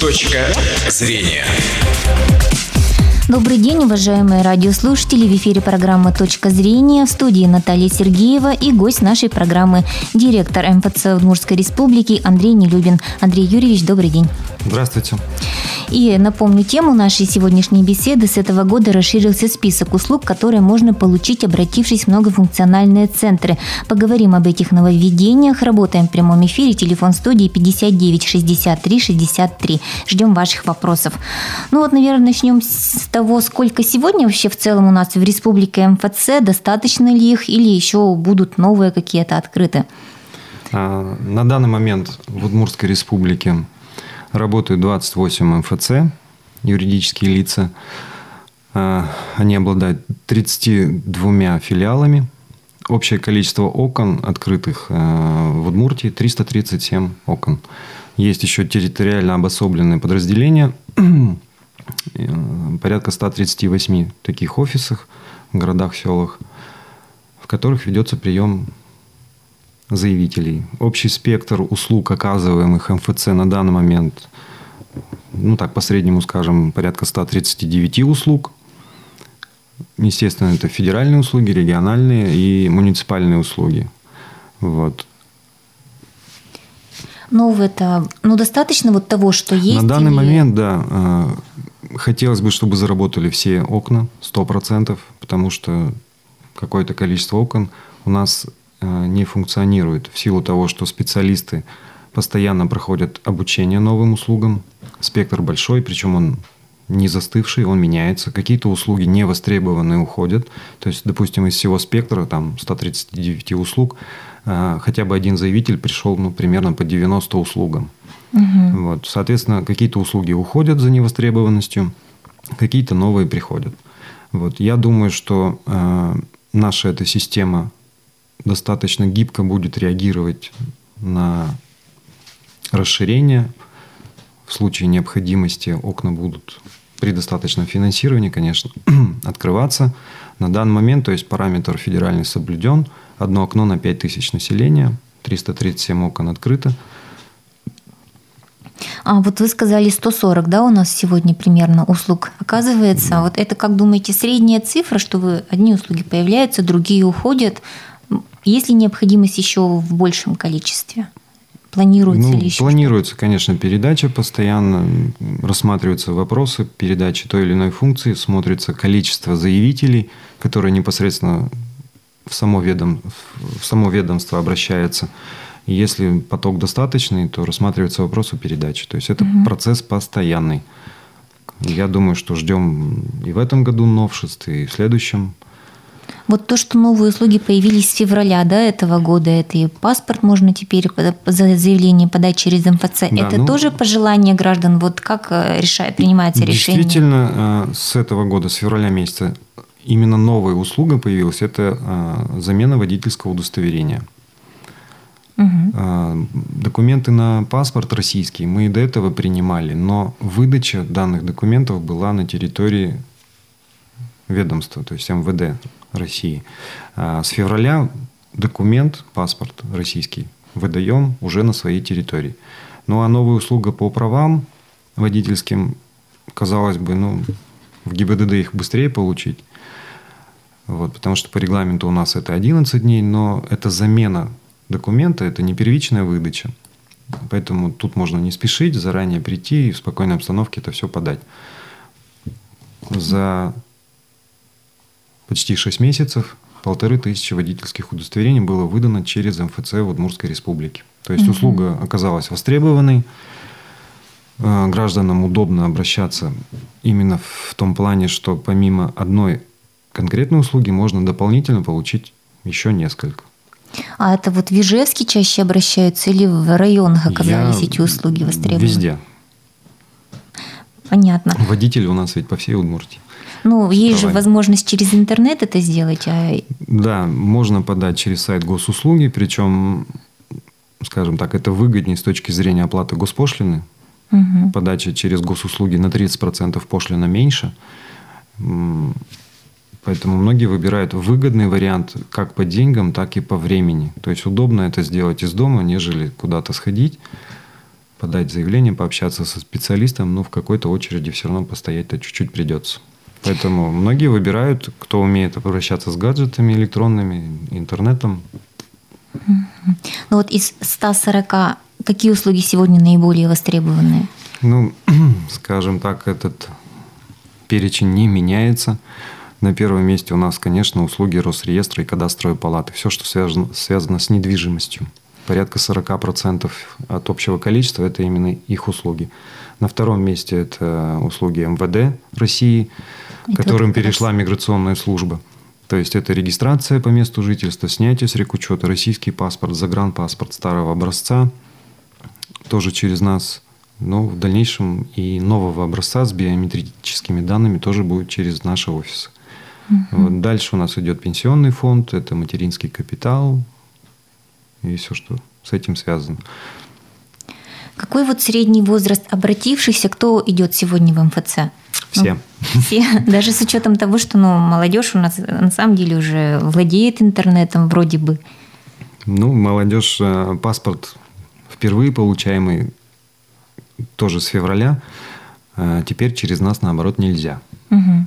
Точка зрения. Добрый день, уважаемые радиослушатели. В эфире программа «Точка зрения». В студии Наталья Сергеева и гость нашей программы – директор МФЦ Удмуртской Республики Андрей Нелюбин. Андрей Юрьевич, добрый день. Здравствуйте. И напомню тему нашей сегодняшней беседы. С этого года расширился список услуг, которые можно получить, обратившись в многофункциональные центры. Поговорим об этих нововведениях. Работаем в прямом эфире. Телефон студии 59 63 63. Ждем ваших вопросов. Ну вот, наверное, начнем с того, сколько сегодня вообще в целом у нас в республике МФЦ, достаточно ли их или еще будут новые какие-то открыты? А, на данный момент в Удмуртской республике Работают 28 МФЦ, юридические лица. А, они обладают 32 филиалами. Общее количество окон, открытых а, в Удмуртии, 337 окон. Есть еще территориально обособленные подразделения, порядка 138 таких офисах в городах, селах, в которых ведется прием заявителей. Общий спектр услуг, оказываемых МФЦ на данный момент, ну так, по среднему скажем, порядка 139 услуг. Естественно, это федеральные услуги, региональные и муниципальные услуги. Вот. Ну, это, ну, достаточно вот того, что есть? На данный или... момент, да. Э, хотелось бы, чтобы заработали все окна, 100%, потому что какое-то количество окон у нас не функционирует в силу того, что специалисты постоянно проходят обучение новым услугам. Спектр большой, причем он не застывший, он меняется. Какие-то услуги не востребованные уходят. То есть, допустим, из всего спектра, там 139 услуг, э, хотя бы один заявитель пришел ну, примерно по 90 услугам. Угу. Вот. Соответственно, какие-то услуги уходят за невостребованностью, какие-то новые приходят. Вот. Я думаю, что э, наша эта система достаточно гибко будет реагировать на расширение. В случае необходимости окна будут при достаточном финансировании, конечно, открываться. На данный момент, то есть параметр федеральный соблюден. Одно окно на 5000 населения, 337 окон открыто. А вот вы сказали 140, да, у нас сегодня примерно услуг оказывается. Да. Вот это, как думаете, средняя цифра, что вы одни услуги появляются, другие уходят? Есть ли необходимость еще в большем количестве? Планируется ну, ли еще? Планируется, что-то? конечно, передача постоянно. Рассматриваются вопросы передачи той или иной функции, смотрится количество заявителей, которые непосредственно в само, ведом, в само ведомство обращаются. И если поток достаточный, то рассматривается вопрос о передаче. То есть это угу. процесс постоянный. Я думаю, что ждем и в этом году новшеств, и в следующем. Вот то, что новые услуги появились с февраля да, этого года, это и паспорт можно теперь за заявление подать через МФЦ. Да, это ну, тоже пожелание граждан? Вот как э, решает, принимается решение? Действительно, э, с этого года, с февраля месяца, именно новая услуга появилась. Это э, замена водительского удостоверения. Угу. Документы на паспорт российский мы и до этого принимали, но выдача данных документов была на территории ведомства, то есть МВД России. А с февраля документ, паспорт российский, выдаем уже на своей территории. Ну а новая услуга по правам водительским, казалось бы, ну, в ГИБДД их быстрее получить. Вот, потому что по регламенту у нас это 11 дней, но это замена документа, это не первичная выдача. Поэтому тут можно не спешить, заранее прийти и в спокойной обстановке это все подать. За Почти 6 месяцев полторы тысячи водительских удостоверений было выдано через МФЦ в Удмуртской республике. То есть угу. услуга оказалась востребованной, э, гражданам удобно обращаться именно в том плане, что помимо одной конкретной услуги можно дополнительно получить еще несколько. А это вот в Ижевске чаще обращаются или в районах оказались Я эти услуги востребованы? Везде. Понятно. Водители у нас ведь по всей Удмуртии. Ну, есть же возможность через интернет это сделать. А... Да, можно подать через сайт госуслуги, причем, скажем так, это выгоднее с точки зрения оплаты госпошлины. Угу. Подача через госуслуги на 30% пошлина меньше. Поэтому многие выбирают выгодный вариант как по деньгам, так и по времени. То есть удобно это сделать из дома, нежели куда-то сходить. подать заявление, пообщаться со специалистом, но в какой-то очереди все равно постоять-то чуть-чуть придется. Поэтому многие выбирают, кто умеет обращаться с гаджетами электронными, интернетом. Ну вот из 140 какие услуги сегодня наиболее востребованные? Ну, скажем так, этот перечень не меняется. На первом месте у нас, конечно, услуги Росреестра и кадастровой палаты. Все, что связано, связано с недвижимостью. Порядка 40% от общего количества – это именно их услуги. На втором месте это услуги МВД России, это которым перешла миграционная служба. То есть это регистрация по месту жительства, снятие с рекучета, российский паспорт, загранпаспорт старого образца, тоже через нас. Но в дальнейшем и нового образца с биометрическими данными тоже будет через наши офисы. Угу. Вот дальше у нас идет пенсионный фонд, это материнский капитал и все, что с этим связано. Какой вот средний возраст обратившихся, кто идет сегодня в МФЦ? Все. Ну, все. Даже с учетом того, что ну, молодежь у нас на самом деле уже владеет интернетом вроде бы. Ну, молодежь, э, паспорт впервые получаемый тоже с февраля, э, теперь через нас, наоборот, нельзя. Угу.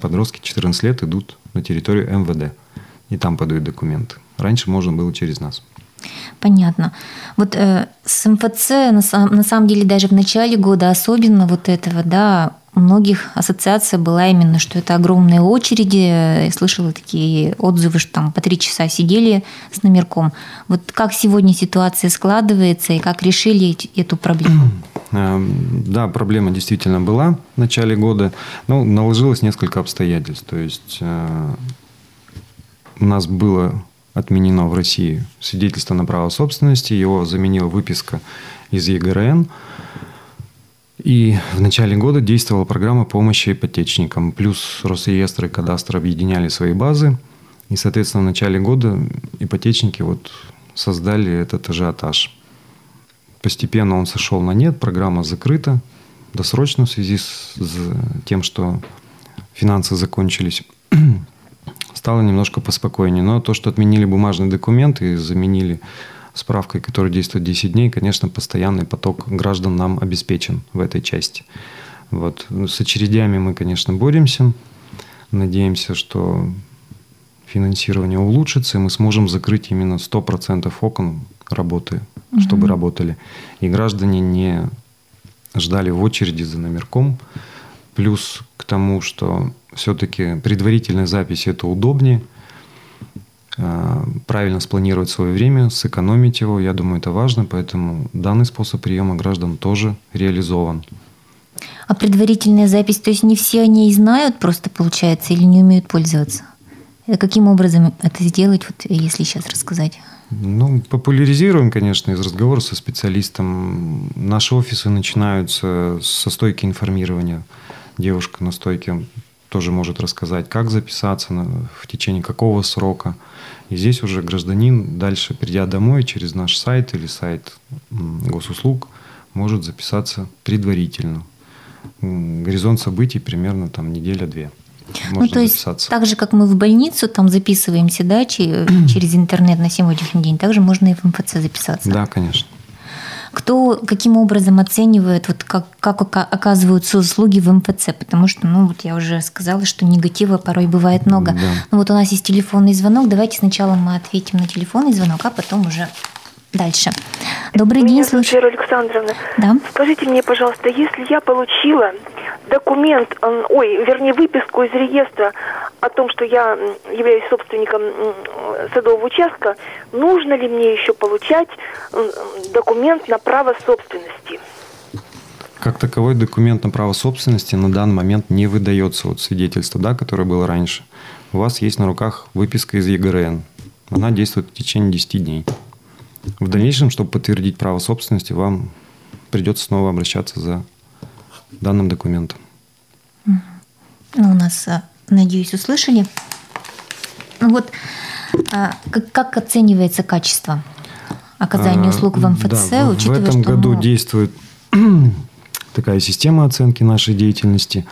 Подростки 14 лет идут на территорию МВД, и там подают документы. Раньше можно было через нас. Понятно. Вот э, с МФЦ на, на самом деле даже в начале года особенно вот этого, да, у многих ассоциация была именно, что это огромные очереди. Я слышала такие отзывы, что там по три часа сидели с номерком. Вот как сегодня ситуация складывается и как решили эту проблему? Эм, да, проблема действительно была в начале года. Но наложилось несколько обстоятельств. То есть э, у нас было отменено в России свидетельство на право собственности, его заменила выписка из ЕГРН. И в начале года действовала программа помощи ипотечникам. Плюс Росреестр и Кадастр объединяли свои базы. И, соответственно, в начале года ипотечники вот создали этот ажиотаж. Постепенно он сошел на нет, программа закрыта досрочно в связи с тем, что финансы закончились стало немножко поспокойнее. Но то, что отменили бумажные документы и заменили справкой, которая действует 10 дней, конечно, постоянный поток граждан нам обеспечен в этой части. Вот. С очередями мы, конечно, боремся. Надеемся, что финансирование улучшится, и мы сможем закрыть именно 100% окон работы, угу. чтобы работали. И граждане не ждали в очереди за номерком. Плюс к тому, что все-таки предварительная запись это удобнее. А, правильно спланировать свое время, сэкономить его, я думаю, это важно, поэтому данный способ приема граждан тоже реализован. А предварительная запись, то есть не все они и знают просто, получается, или не умеют пользоваться? Каким образом это сделать, вот, если сейчас рассказать? Ну, популяризируем, конечно, из разговора со специалистом. Наши офисы начинаются со стойки информирования. Девушка на стойке тоже может рассказать, как записаться, в течение какого срока. И здесь уже гражданин дальше, придя домой через наш сайт или сайт госуслуг, может записаться предварительно. Горизонт событий примерно там неделя-две. Можно ну, то есть, записаться. так же, как мы в больницу там записываемся, да, через интернет на сегодняшний день, также можно и в МФЦ записаться. Да, конечно. Кто каким образом оценивает, вот как, как оказываются услуги в МФЦ? Потому что, ну, вот я уже сказала, что негатива порой бывает много. Да. Ну, вот у нас есть телефонный звонок. Давайте сначала мы ответим на телефонный звонок, а потом уже дальше. Добрый Меня день, слушаю. Вера Александровна. Да. Скажите мне, пожалуйста, если я получила документ, ой, вернее, выписку из реестра о том, что я являюсь собственником садового участка, нужно ли мне еще получать документ на право собственности? Как таковой документ на право собственности на данный момент не выдается. Вот свидетельство, да, которое было раньше. У вас есть на руках выписка из ЕГРН. Она действует в течение 10 дней. В дальнейшем, чтобы подтвердить право собственности, вам придется снова обращаться за данным документом. Ну, у нас, а, надеюсь, услышали. Ну вот, а, как, оценивается качество оказания а, услуг в МФЦ, да, учитывая, В этом что году мы... действует такая система оценки нашей деятельности.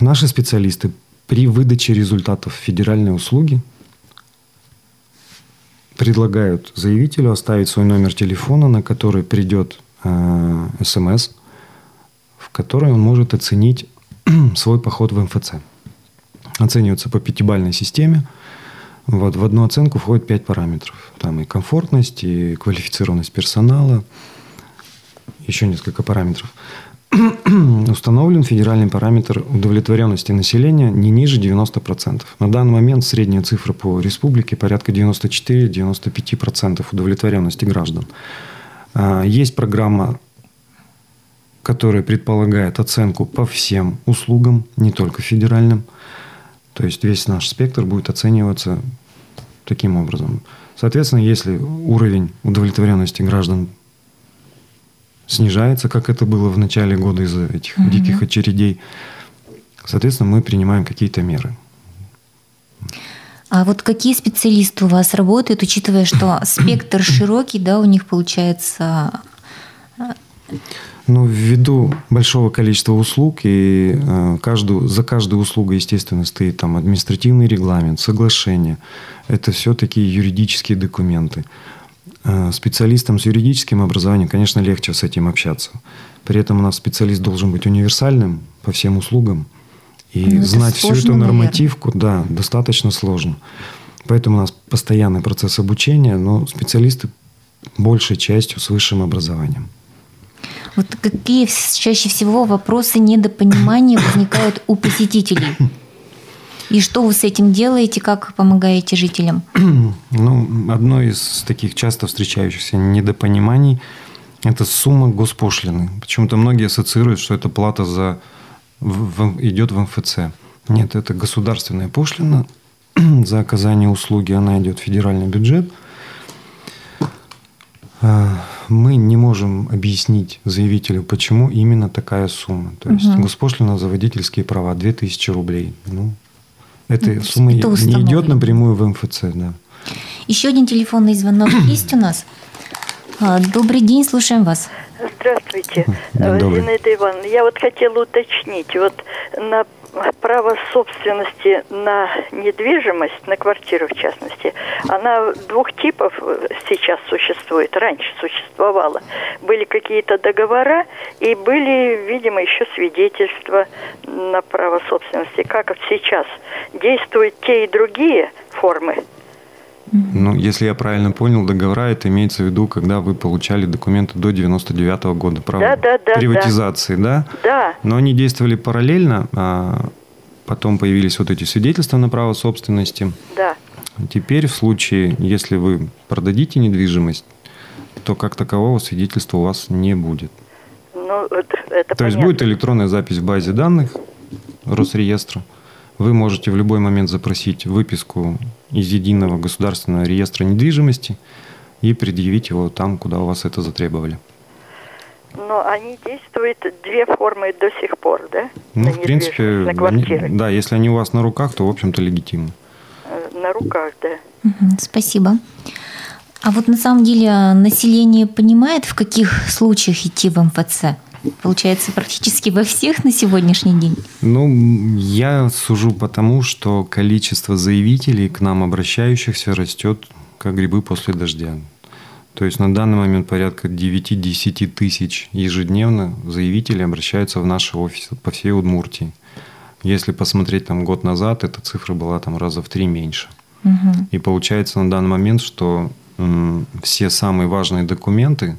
Наши специалисты при выдаче результатов федеральной услуги предлагают заявителю оставить свой номер телефона, на который придет э, смс, в которой он может оценить свой поход в МФЦ. Оценивается по пятибалльной системе. Вот, в одну оценку входит пять параметров. Там и комфортность, и квалифицированность персонала, еще несколько параметров. Установлен федеральный параметр удовлетворенности населения не ниже 90%. На данный момент средняя цифра по республике порядка 94-95% удовлетворенности граждан. А, есть программа, которая предполагает оценку по всем услугам, не только федеральным. То есть весь наш спектр будет оцениваться таким образом. Соответственно, если уровень удовлетворенности граждан снижается, как это было в начале года из-за этих угу. диких очередей. Соответственно, мы принимаем какие-то меры. А вот какие специалисты у вас работают, учитывая, что спектр широкий, да, у них получается? Ну, ввиду большого количества услуг, и э, каждую, за каждую услугу, естественно, стоит там административный регламент, соглашение. Это все такие юридические документы. Э, специалистам с юридическим образованием, конечно, легче с этим общаться. При этом у нас специалист должен быть универсальным по всем услугам. И ну, знать всю эту нормативку, наверное. да, достаточно сложно. Поэтому у нас постоянный процесс обучения, но специалисты большей частью с высшим образованием. Вот какие чаще всего вопросы недопонимания возникают у посетителей? И что вы с этим делаете, как помогаете жителям? Ну, одно из таких часто встречающихся недопониманий – это сумма госпошлины. Почему-то многие ассоциируют, что это плата за в, в, идет в МФЦ. Нет, это государственная пошлина за оказание услуги, она идет в федеральный бюджет. А, мы не можем объяснить заявителю, почему именно такая сумма. То есть угу. госпошлина за водительские права 2000 рублей. Ну, эта ну, сумма не идет напрямую в МФЦ, да. Еще один телефонный звонок есть у нас. А, добрый день, слушаем вас. Здравствуйте, Зинаида Ивановна. Я вот хотела уточнить, вот на право собственности на недвижимость, на квартиру в частности, она двух типов сейчас существует, раньше существовала. Были какие-то договора и были, видимо, еще свидетельства на право собственности. Как сейчас действуют те и другие формы ну, если я правильно понял, договора это имеется в виду, когда вы получали документы до 99 -го года, правда? Да, да, да. Приватизации, да? Да. Но они действовали параллельно, а потом появились вот эти свидетельства на право собственности. Да. Теперь в случае, если вы продадите недвижимость, то как такового свидетельства у вас не будет. Ну, это, это То понятно. есть будет электронная запись в базе данных Росреестра. Вы можете в любой момент запросить выписку из единого государственного реестра недвижимости и предъявить его там, куда у вас это затребовали. Но они действуют две формы до сих пор, да? Ну, на в принципе, на квартиры. Они, да, если они у вас на руках, то, в общем-то, легитимно. Э, на руках, да. Угу, спасибо. А вот на самом деле население понимает, в каких случаях идти в МФЦ? Получается, практически во всех на сегодняшний день? Ну, я сужу потому, что количество заявителей к нам обращающихся растет, как грибы после дождя. То есть на данный момент порядка 9-10 тысяч ежедневно заявителей обращаются в наши офисы по всей Удмуртии. Если посмотреть там год назад, эта цифра была там раза в три меньше. Угу. И получается на данный момент, что м, все самые важные документы,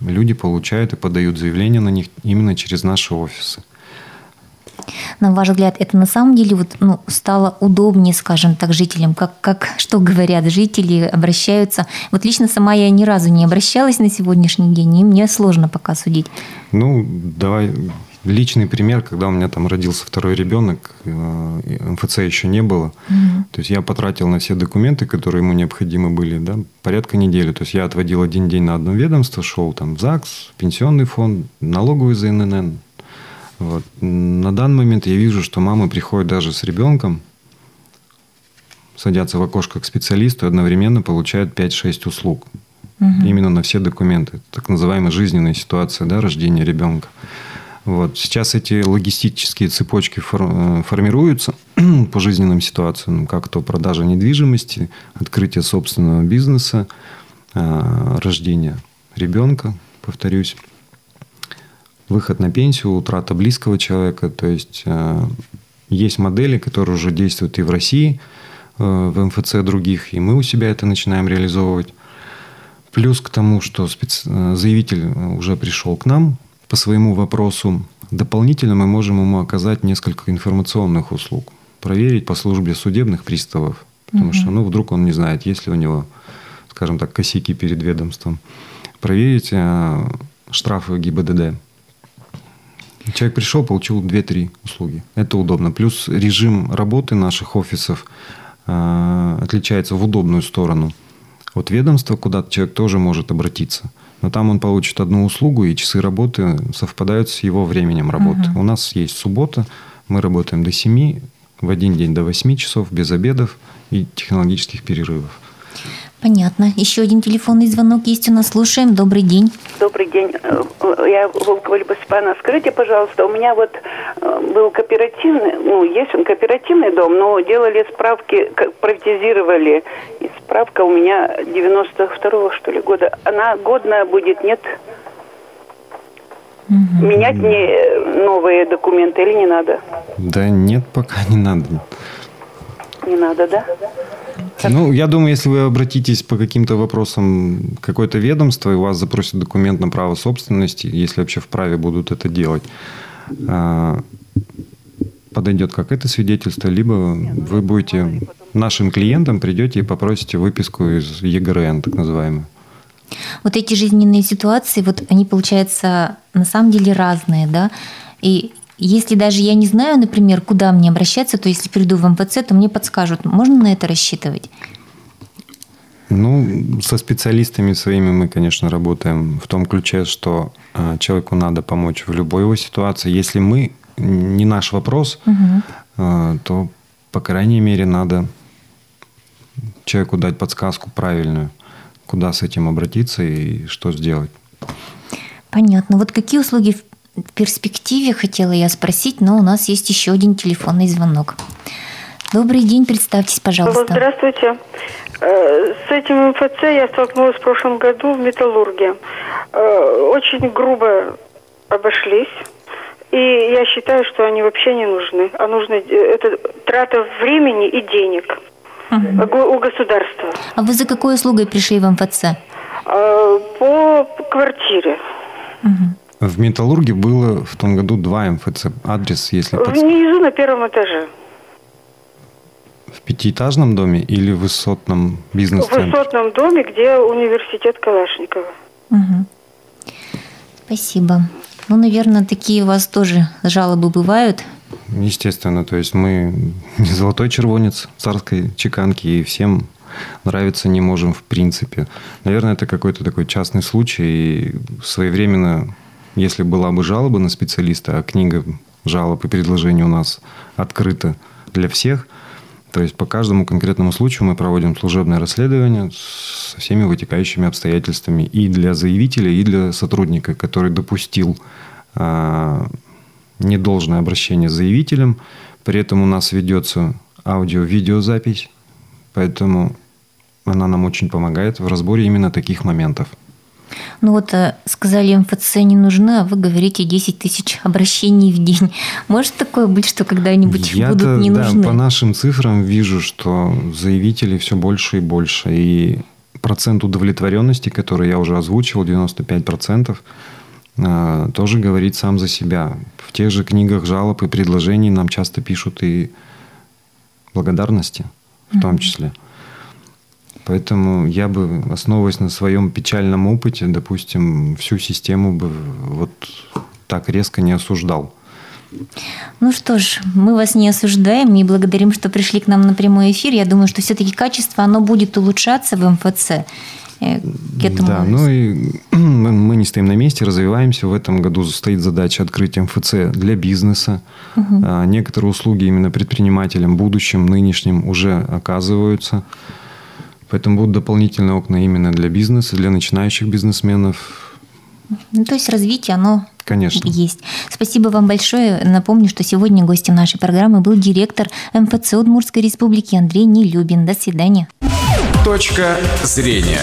люди получают и подают заявления на них именно через наши офисы. На ваш взгляд, это на самом деле вот, ну, стало удобнее, скажем так, жителям? Как, как, что говорят жители, обращаются? Вот лично сама я ни разу не обращалась на сегодняшний день, и мне сложно пока судить. Ну, давай личный пример, когда у меня там родился второй ребенок, э, МФЦ еще не было. Угу. То есть я потратил на все документы, которые ему необходимы были, да, порядка недели. То есть я отводил один день на одно ведомство, шел там в ЗАГС, пенсионный фонд, налоговый за ННН. Вот. На данный момент я вижу, что мамы приходят даже с ребенком, садятся в окошко к специалисту и одновременно получают 5-6 услуг. Угу. Именно на все документы. Так называемая жизненная ситуация, да, рождения ребенка. Вот. Сейчас эти логистические цепочки э, формируются по жизненным ситуациям, как то продажа недвижимости, открытие собственного бизнеса, э, рождение ребенка, повторюсь, выход на пенсию, утрата близкого человека. То есть э, есть модели, которые уже действуют и в России, в МФЦ других, и мы у себя это начинаем реализовывать. Плюс к тому, что специ... заявитель уже пришел к нам, по своему вопросу. Дополнительно мы можем ему оказать несколько информационных услуг. Проверить по службе судебных приставов. Потому угу. что, ну, вдруг он не знает, есть ли у него, скажем так, косяки перед ведомством. Проверить э, штрафы ГИБДД. Человек пришел, получил 2-3 услуги. Это удобно. Плюс режим работы наших офисов э, отличается в удобную сторону от ведомства, куда человек тоже может обратиться но там он получит одну услугу, и часы работы совпадают с его временем работы. Угу. У нас есть суббота, мы работаем до 7, в один день до 8 часов, без обедов и технологических перерывов. Понятно. Еще один телефонный звонок есть у нас. Слушаем. Добрый день. Добрый день. Э, я Волкова Люба Степановна. Скажите, пожалуйста, у меня вот э, был кооперативный, ну, есть он кооперативный дом, но делали справки, приватизировали. И справка у меня 92-го, что ли, года. Она годная будет, нет? Угу. Менять мне новые документы или не надо? Да нет, пока не надо. Не надо, да? Ну, я думаю, если вы обратитесь по каким-то вопросам какое-то ведомство, и у вас запросят документ на право собственности, если вообще вправе будут это делать, а, подойдет как это свидетельство, либо вы будете нашим клиентам придете и попросите выписку из ЕГРН, так называемую. Вот эти жизненные ситуации, вот они, получается, на самом деле разные, да? И если даже я не знаю, например, куда мне обращаться, то если приду в МПЦ, то мне подскажут, можно на это рассчитывать? Ну, со специалистами своими мы, конечно, работаем в том ключе, что э, человеку надо помочь в любой его ситуации. Если мы не наш вопрос, угу. то, по крайней мере, надо человеку дать подсказку правильную, куда с этим обратиться и что сделать. Понятно. Вот какие услуги в перспективе хотела я спросить, но у нас есть еще один телефонный звонок. Добрый день, представьтесь, пожалуйста. Здравствуйте. Э, с этим МФЦ я столкнулась в прошлом году в металлурге. Э, очень грубо обошлись. И я считаю, что они вообще не нужны. А нужно э, это трата времени и денег угу. у государства. А вы за какой услугой пришли в МФЦ? По квартире. Угу. В Металлурге было в том году два МФЦ. Адрес, если... Внизу на первом этаже. В пятиэтажном доме или в высотном бизнес-центре? В высотном доме, где университет Калашникова. Угу. Спасибо. Ну, наверное, такие у вас тоже жалобы бывают? Естественно, то есть мы не золотой червонец царской чеканки, и всем нравится не можем в принципе. Наверное, это какой-то такой частный случай, и своевременно если была бы жалоба на специалиста, а книга жалоб и предложений у нас открыта для всех, то есть по каждому конкретному случаю мы проводим служебное расследование со всеми вытекающими обстоятельствами и для заявителя, и для сотрудника, который допустил э, недолжное обращение с заявителем. При этом у нас ведется аудио-видеозапись, поэтому она нам очень помогает в разборе именно таких моментов. Ну вот э, сказали, МФЦ не нужны, а вы говорите 10 тысяч обращений в день. Может такое быть, что когда-нибудь Я будут не нужны? Да, по нашим цифрам вижу, что заявителей все больше и больше. И процент удовлетворенности, который я уже озвучил, 95%, э, тоже говорит сам за себя. В тех же книгах жалоб и предложений нам часто пишут и благодарности в том числе. Mm-hmm. Поэтому я бы, основываясь на своем печальном опыте, допустим, всю систему бы вот так резко не осуждал. Ну что ж, мы вас не осуждаем и благодарим, что пришли к нам на прямой эфир. Я думаю, что все-таки качество, оно будет улучшаться в МФЦ. Э, к этому... Да, ну и мы не стоим на месте, развиваемся. В этом году стоит задача открыть МФЦ для бизнеса. Угу. Некоторые услуги именно предпринимателям, будущим, нынешним уже оказываются. Поэтому будут дополнительные окна именно для бизнеса, для начинающих бизнесменов. Ну, то есть развитие, оно Конечно. есть. Спасибо вам большое. Напомню, что сегодня гостем нашей программы был директор МФЦ Удмуртской Республики Андрей Нелюбин. До свидания. Точка зрения.